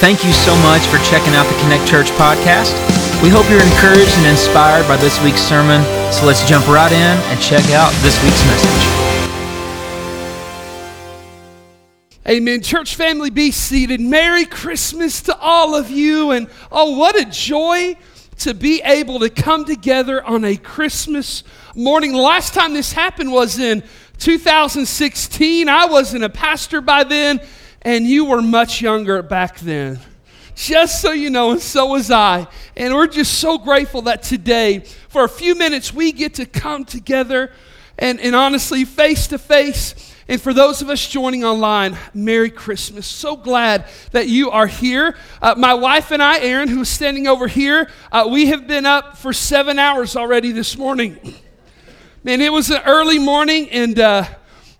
Thank you so much for checking out the Connect Church podcast. We hope you're encouraged and inspired by this week's sermon. So let's jump right in and check out this week's message. Amen. Church family, be seated. Merry Christmas to all of you. And oh, what a joy to be able to come together on a Christmas morning. The last time this happened was in 2016. I wasn't a pastor by then, and you were much younger back then. Just so you know, and so was I. And we're just so grateful that today, for a few minutes, we get to come together and, and honestly, face to face. And for those of us joining online, Merry Christmas. So glad that you are here. Uh, my wife and I, Erin, who's standing over here, uh, we have been up for seven hours already this morning. Man, it was an early morning, and uh,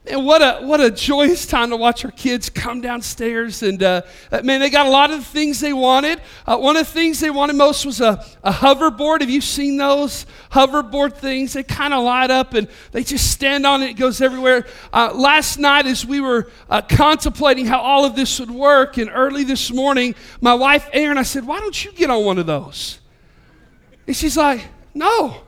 and what a, what a joyous time to watch our kids come downstairs. And uh, uh, man, they got a lot of the things they wanted. Uh, one of the things they wanted most was a, a hoverboard. Have you seen those hoverboard things? They kind of light up and they just stand on it, it goes everywhere. Uh, last night, as we were uh, contemplating how all of this would work, and early this morning, my wife, Erin, I said, Why don't you get on one of those? And she's like, No.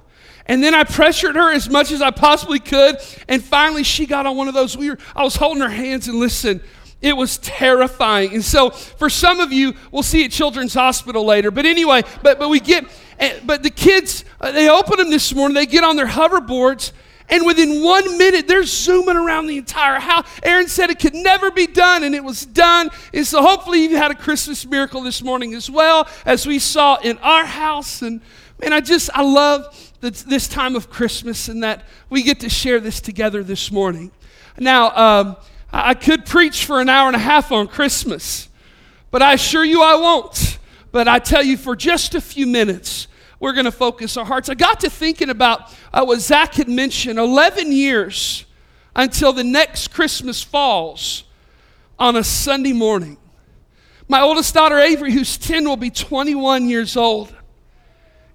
And then I pressured her as much as I possibly could. And finally, she got on one of those. We were, I was holding her hands and listen, it was terrifying. And so, for some of you, we'll see at Children's Hospital later. But anyway, but, but we get, eh, but the kids, uh, they open them this morning, they get on their hoverboards. And within one minute, they're zooming around the entire house. Erin said it could never be done, and it was done. And so, hopefully, you had a Christmas miracle this morning as well, as we saw in our house. And man, I just, I love this time of Christmas and that we get to share this together this morning. Now, um, I could preach for an hour and a half on Christmas, but I assure you I won't. But I tell you, for just a few minutes, we're going to focus our hearts. I got to thinking about uh, what Zach had mentioned 11 years until the next Christmas falls on a Sunday morning. My oldest daughter, Avery, who's 10, will be 21 years old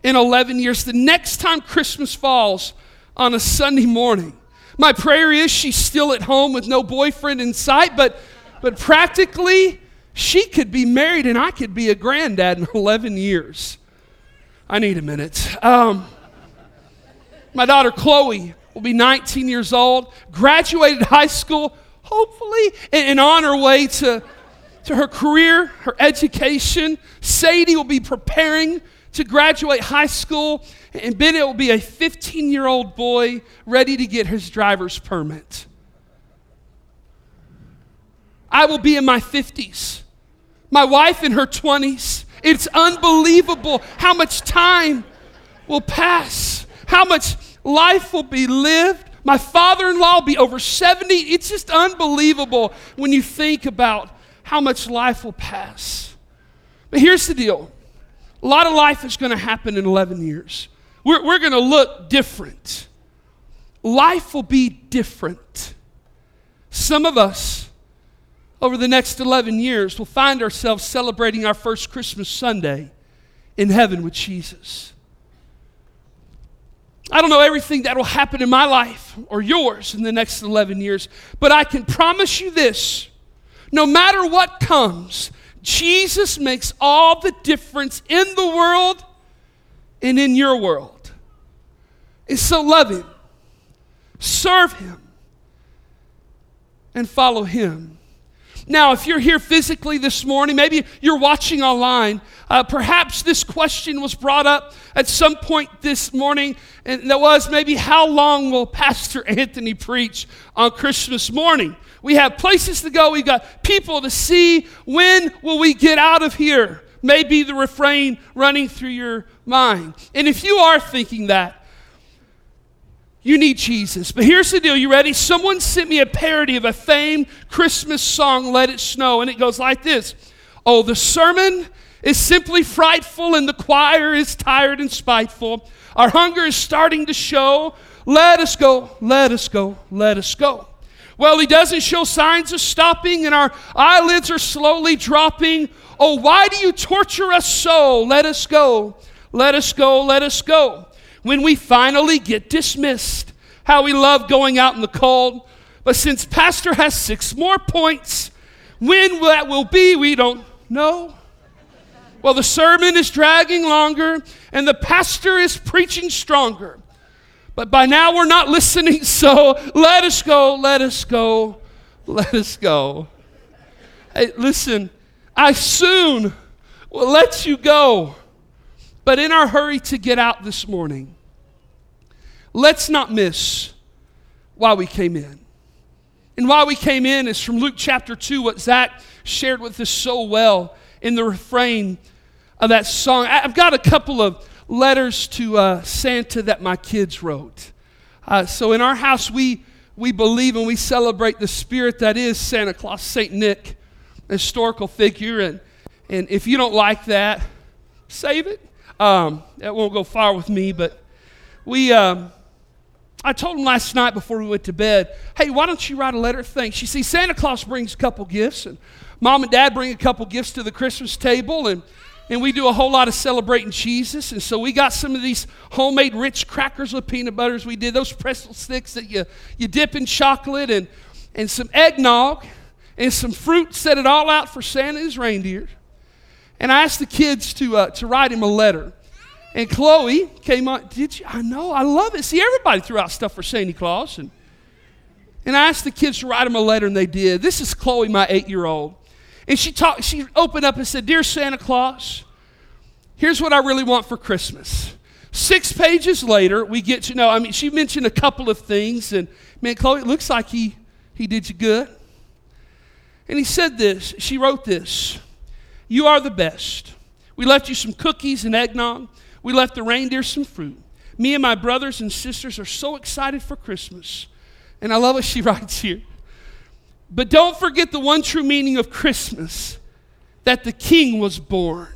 in 11 years. The next time Christmas falls on a Sunday morning, my prayer is she's still at home with no boyfriend in sight, but, but practically, she could be married and I could be a granddad in 11 years. I need a minute. Um, my daughter Chloe will be 19 years old, graduated high school, hopefully, and on her way to, to her career, her education. Sadie will be preparing to graduate high school, and Bennett will be a 15 year old boy ready to get his driver's permit. I will be in my 50s, my wife in her 20s. It's unbelievable how much time will pass, how much life will be lived. My father in law will be over 70. It's just unbelievable when you think about how much life will pass. But here's the deal a lot of life is going to happen in 11 years. We're, we're going to look different. Life will be different. Some of us, over the next 11 years, will find ourselves celebrating our first Christmas Sunday in heaven with Jesus. I don't know everything that will happen in my life or yours in the next 11 years, but I can promise you this no matter what comes, Jesus makes all the difference in the world and in your world. And so love Him, serve Him, and follow Him. Now, if you're here physically this morning, maybe you're watching online, uh, perhaps this question was brought up at some point this morning, and that was maybe how long will Pastor Anthony preach on Christmas morning? We have places to go. We've got people to see. When will we get out of here? May be the refrain running through your mind. And if you are thinking that, you need Jesus. But here's the deal. You ready? Someone sent me a parody of a famed Christmas song, Let It Snow, and it goes like this Oh, the sermon is simply frightful, and the choir is tired and spiteful. Our hunger is starting to show. Let us go, let us go, let us go. Well, he doesn't show signs of stopping, and our eyelids are slowly dropping. Oh, why do you torture us so? Let us go, let us go, let us go. When we finally get dismissed, how we love going out in the cold. But since Pastor has six more points, when that will be, we don't know. Well, the sermon is dragging longer and the pastor is preaching stronger. But by now we're not listening, so let us go, let us go, let us go. Hey, listen, I soon will let you go. But in our hurry to get out this morning, let's not miss why we came in. And why we came in is from Luke chapter 2, what Zach shared with us so well in the refrain of that song. I've got a couple of letters to uh, Santa that my kids wrote. Uh, so in our house, we, we believe and we celebrate the spirit that is Santa Claus, St. Nick, historical figure. And, and if you don't like that, save it. Um, that won't go far with me, but we. Um, I told him last night before we went to bed, hey, why don't you write a letter of thanks? You see, Santa Claus brings a couple gifts, and mom and dad bring a couple gifts to the Christmas table, and, and we do a whole lot of celebrating Jesus. And so we got some of these homemade Ritz crackers with peanut butters. We did those pretzel sticks that you, you dip in chocolate, and, and some eggnog, and some fruit, set it all out for Santa's reindeer. And I asked the kids to, uh, to write him a letter. And Chloe came on. Did you? I know. I love it. See, everybody threw out stuff for Santa Claus. And, and I asked the kids to write him a letter, and they did. This is Chloe, my eight year old. And she, talked, she opened up and said, Dear Santa Claus, here's what I really want for Christmas. Six pages later, we get to know. I mean, she mentioned a couple of things, and man, Chloe, it looks like he, he did you good. And he said this. She wrote this You are the best. We left you some cookies and eggnog. We left the reindeer some fruit. Me and my brothers and sisters are so excited for Christmas. And I love what she writes here. But don't forget the one true meaning of Christmas that the king was born.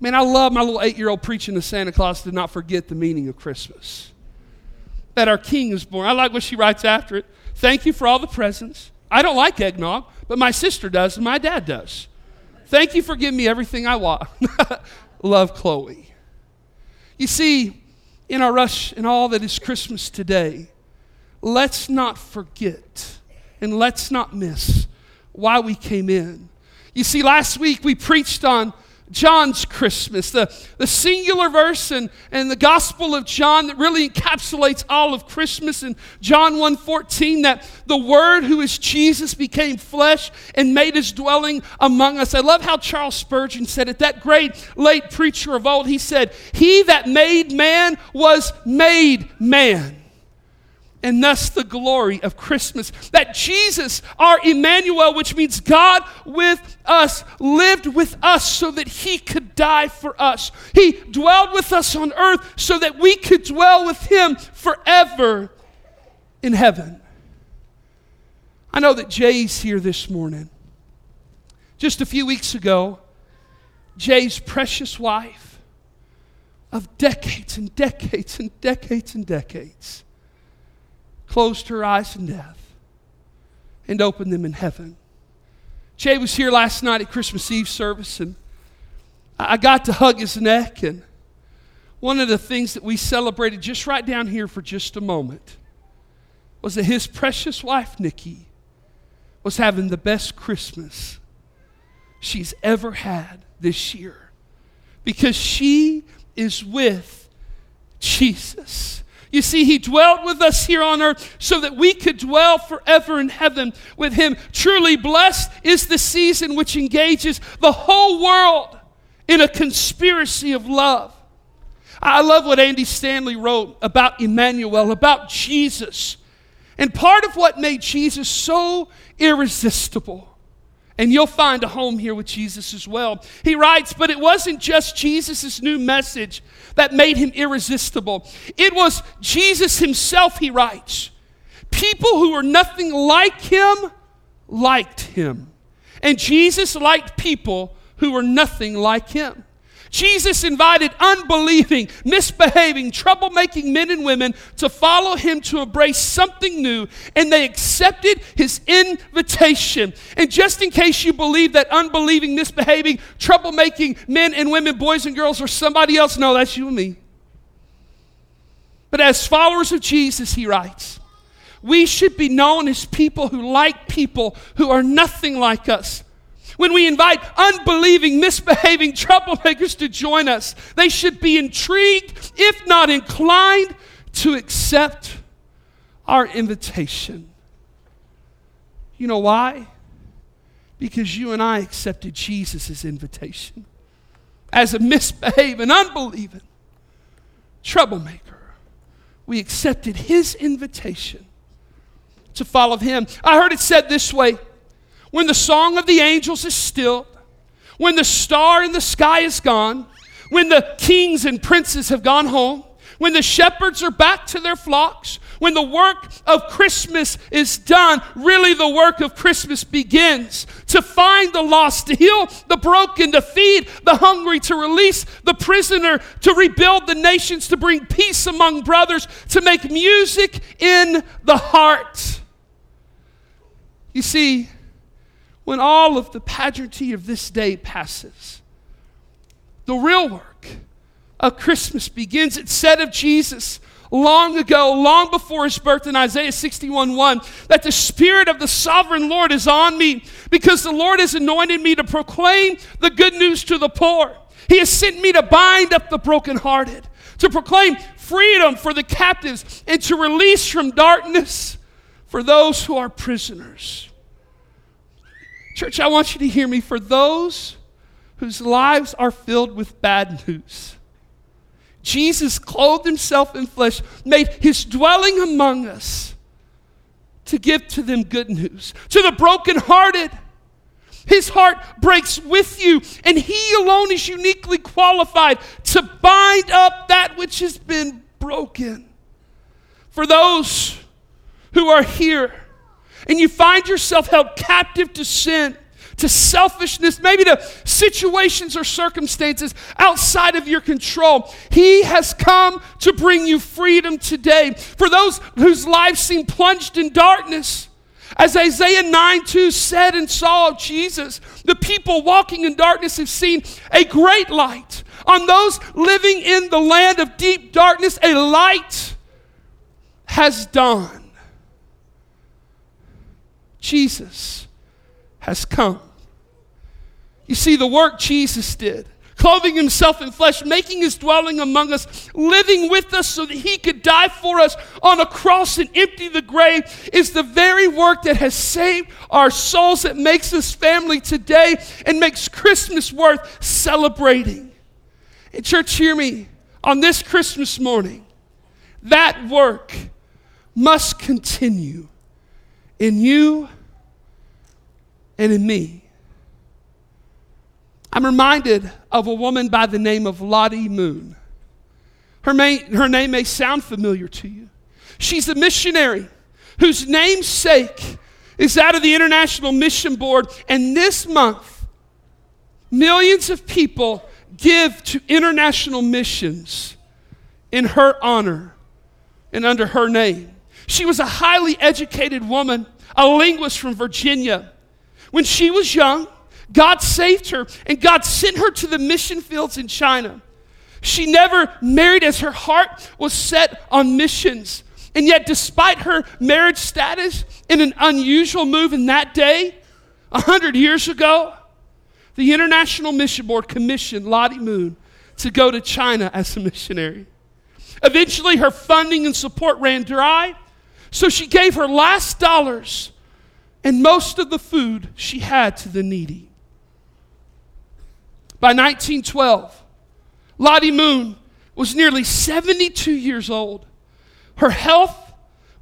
Man, I love my little eight year old preaching to Santa Claus to not forget the meaning of Christmas. That our king is born. I like what she writes after it. Thank you for all the presents. I don't like eggnog, but my sister does and my dad does. Thank you for giving me everything I want. love Chloe. You see, in our rush and all that is Christmas today, let's not forget and let's not miss why we came in. You see, last week we preached on John's Christmas, the, the singular verse and, and the Gospel of John that really encapsulates all of Christmas in John 1.14, that the Word who is Jesus became flesh and made his dwelling among us. I love how Charles Spurgeon said it, that great late preacher of old, he said, He that made man was made man and thus the glory of Christmas. That Jesus, our Emmanuel, which means God with us, lived with us so that he could die for us. He dwelled with us on earth so that we could dwell with him forever in heaven. I know that Jay's here this morning. Just a few weeks ago, Jay's precious wife of decades and decades and decades and decades closed her eyes in death and opened them in heaven. Jay was here last night at Christmas Eve service, and I got to hug his neck. And one of the things that we celebrated just right down here for just a moment was that his precious wife, Nikki, was having the best Christmas she's ever had this year because she is with Jesus. You see, He dwelt with us here on earth so that we could dwell forever in heaven with Him. Truly blessed is the season which engages the whole world in a conspiracy of love. I love what Andy Stanley wrote about Emmanuel, about Jesus. And part of what made Jesus so irresistible and you'll find a home here with Jesus as well. He writes, but it wasn't just Jesus' new message that made him irresistible. It was Jesus himself, he writes. People who were nothing like him liked him. And Jesus liked people who were nothing like him. Jesus invited unbelieving, misbehaving, troublemaking men and women to follow him to embrace something new, and they accepted his invitation. And just in case you believe that unbelieving, misbehaving, troublemaking men and women, boys and girls, or somebody else, no, that's you and me. But as followers of Jesus, he writes, we should be known as people who like people who are nothing like us when we invite unbelieving, misbehaving troublemakers to join us, they should be intrigued, if not inclined, to accept our invitation. You know why? Because you and I accepted Jesus' invitation as a misbehaving, unbelieving troublemaker. We accepted his invitation to follow him. I heard it said this way when the song of the angels is stilled, when the star in the sky is gone, when the kings and princes have gone home, when the shepherds are back to their flocks, when the work of Christmas is done, really the work of Christmas begins to find the lost, to heal the broken, to feed the hungry, to release the prisoner, to rebuild the nations, to bring peace among brothers, to make music in the heart. You see, when all of the pageantry of this day passes, the real work of Christmas begins. It said of Jesus long ago, long before his birth in Isaiah 61 1, that the Spirit of the sovereign Lord is on me because the Lord has anointed me to proclaim the good news to the poor. He has sent me to bind up the brokenhearted, to proclaim freedom for the captives, and to release from darkness for those who are prisoners. Church, I want you to hear me. For those whose lives are filled with bad news, Jesus clothed himself in flesh, made his dwelling among us to give to them good news. To the brokenhearted, his heart breaks with you, and he alone is uniquely qualified to bind up that which has been broken. For those who are here and you find yourself held captive to sin, to selfishness, maybe to situations or circumstances outside of your control. He has come to bring you freedom today. For those whose lives seem plunged in darkness, as Isaiah 9 2 said and saw Jesus, the people walking in darkness have seen a great light. On those living in the land of deep darkness, a light has dawned. Jesus has come. You see, the work Jesus did, clothing himself in flesh, making his dwelling among us, living with us so that he could die for us on a cross and empty the grave, is the very work that has saved our souls, that makes us family today and makes Christmas worth celebrating. And, church, hear me. On this Christmas morning, that work must continue in you and in me. I'm reminded of a woman by the name of Lottie Moon. Her, may, her name may sound familiar to you. She's a missionary whose namesake is that of the International Mission Board, and this month, millions of people give to international missions in her honor and under her name. She was a highly educated woman, a linguist from Virginia. When she was young, God saved her and God sent her to the mission fields in China. She never married as her heart was set on missions. And yet, despite her marriage status in an unusual move in that day, a hundred years ago, the International Mission Board commissioned Lottie Moon to go to China as a missionary. Eventually, her funding and support ran dry, so she gave her last dollars and most of the food she had to the needy. By 1912, Lottie Moon was nearly 72 years old. Her health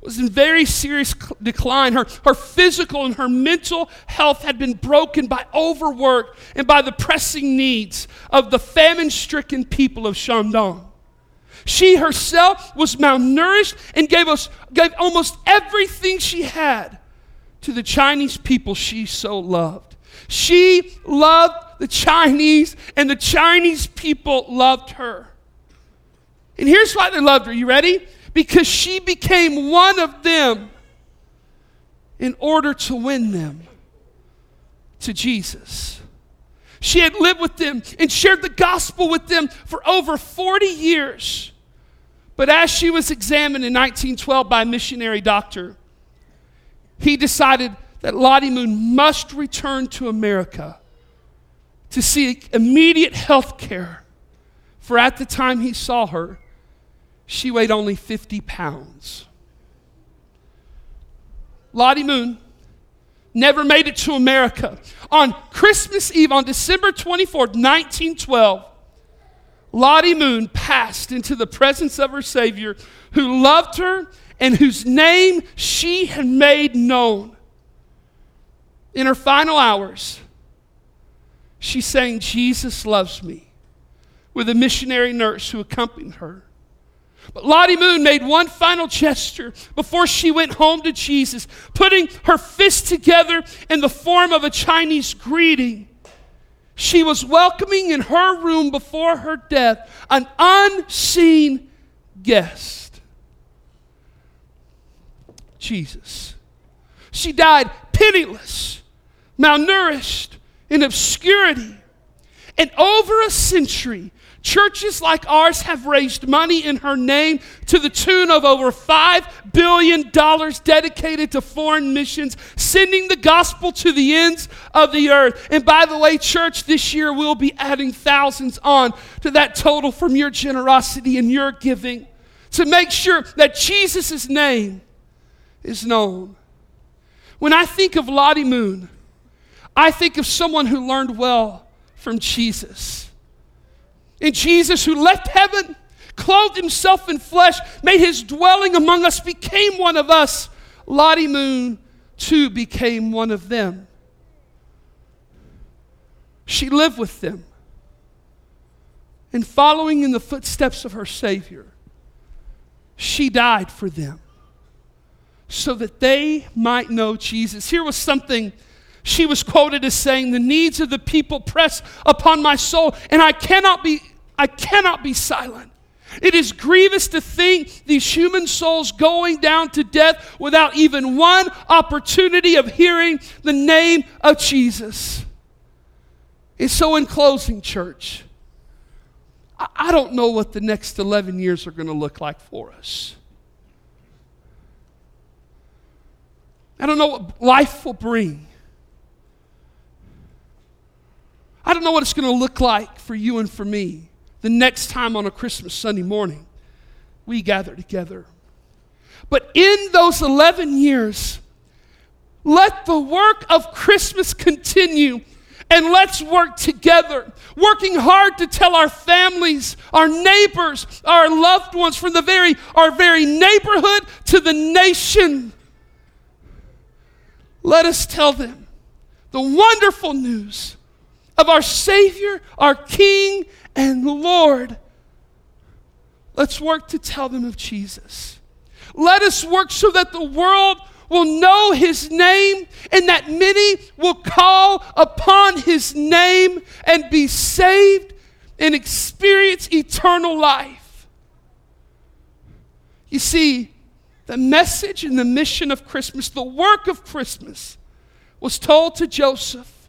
was in very serious decline. Her, her physical and her mental health had been broken by overwork and by the pressing needs of the famine stricken people of Shandong. She herself was malnourished and gave, us, gave almost everything she had to the Chinese people she so loved. She loved the Chinese, and the Chinese people loved her. And here's why they loved her. You ready? Because she became one of them in order to win them to Jesus. She had lived with them and shared the gospel with them for over 40 years. But as she was examined in 1912 by a missionary doctor, he decided that Lottie Moon must return to America to seek immediate health care. For at the time he saw her, she weighed only 50 pounds. Lottie Moon never made it to America. On Christmas Eve, on December 24, 1912, Lottie Moon passed into the presence of her Savior, who loved her and whose name she had made known. In her final hours, she sang, Jesus Loves Me, with a missionary nurse who accompanied her. But Lottie Moon made one final gesture before she went home to Jesus, putting her fist together in the form of a Chinese greeting. She was welcoming in her room before her death an unseen guest Jesus. She died penniless, malnourished, in obscurity. And over a century, Churches like ours have raised money in her name to the tune of over $5 billion dedicated to foreign missions, sending the gospel to the ends of the earth. And by the way, church, this year we'll be adding thousands on to that total from your generosity and your giving to make sure that Jesus' name is known. When I think of Lottie Moon, I think of someone who learned well from Jesus. And Jesus, who left heaven, clothed himself in flesh, made his dwelling among us, became one of us. Lottie Moon, too, became one of them. She lived with them. And following in the footsteps of her Savior, she died for them so that they might know Jesus. Here was something she was quoted as saying, The needs of the people press upon my soul, and I cannot be I cannot be silent. It is grievous to think these human souls going down to death without even one opportunity of hearing the name of Jesus. And so, in closing, church, I don't know what the next 11 years are going to look like for us. I don't know what life will bring. I don't know what it's going to look like for you and for me the next time on a Christmas Sunday morning we gather together. But in those 11 years, let the work of Christmas continue and let's work together, working hard to tell our families, our neighbors, our loved ones from the very our very neighborhood to the nation. Let us tell them the wonderful news of our Savior, our King, and Lord. Let's work to tell them of Jesus. Let us work so that the world will know his name and that many will call upon his name and be saved and experience eternal life. You see, the message and the mission of Christmas, the work of Christmas, was told to Joseph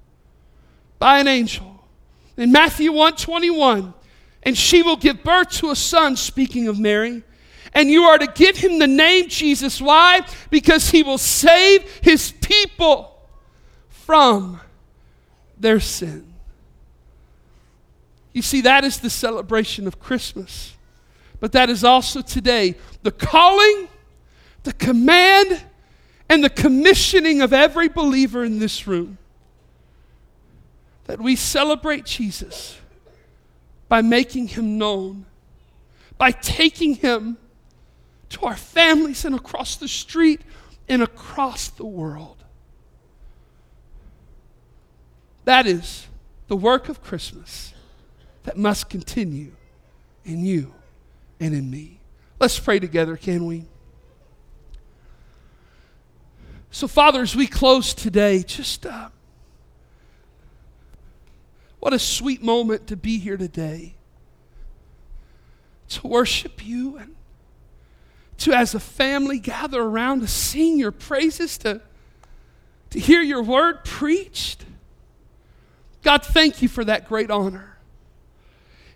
by an angel in Matthew 121, and she will give birth to a son, speaking of Mary. And you are to give him the name Jesus. Why? Because he will save his people from their sin. You see, that is the celebration of Christmas. But that is also today the calling, the command, and the commissioning of every believer in this room that we celebrate Jesus by making him known, by taking him to our families and across the street and across the world. That is the work of Christmas that must continue in you and in me. Let's pray together, can we? So, Father, as we close today, just. Uh, what a sweet moment to be here today. To worship you and to, as a family, gather around to sing your praises, to, to hear your word preached. God, thank you for that great honor.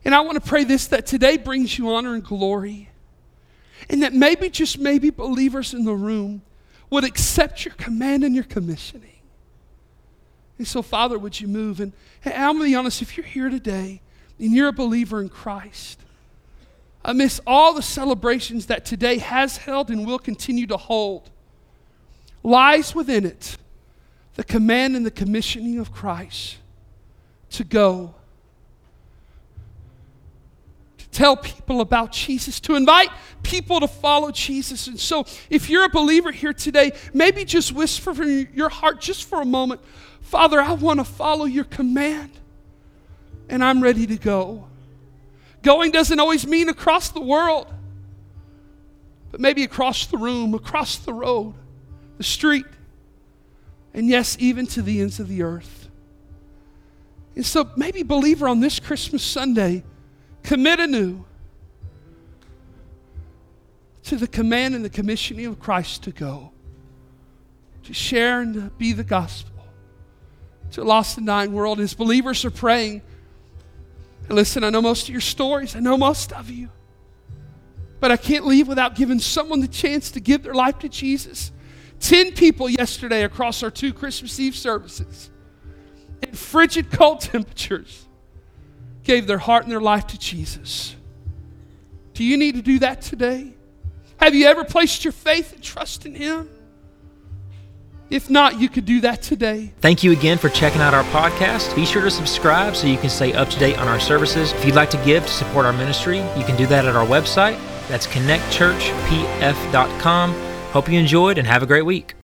And I want to pray this that today brings you honor and glory. And that maybe, just maybe, believers in the room would accept your command and your commissioning And so, Father, would you move? And hey, I'm going to be honest, if you're here today and you're a believer in Christ, amidst all the celebrations that today has held and will continue to hold, lies within it the command and the commissioning of Christ to go, to tell people about Jesus, to invite people to follow Jesus. And so, if you're a believer here today, maybe just whisper from your heart just for a moment Father, I want to follow your command, and I'm ready to go. Going doesn't always mean across the world, but maybe across the room, across the road, the street, and yes, even to the ends of the earth. And so, maybe, believer, on this Christmas Sunday, commit anew to the command and the commissioning of Christ to go, to share and to be the gospel to a lost and dying world. As believers are praying, and listen, I know most of your stories, I know most of you, but I can't leave without giving someone the chance to give their life to Jesus. Ten people yesterday across our two Christmas Eve services in frigid cold temperatures gave their heart and their life to Jesus. Do you need to do that today? Have you ever placed your faith and trust in Him? If not, you could do that today. Thank you again for checking out our podcast. Be sure to subscribe so you can stay up to date on our services. If you'd like to give to support our ministry, you can do that at our website. That's connectchurchpf.com. Hope you enjoyed and have a great week.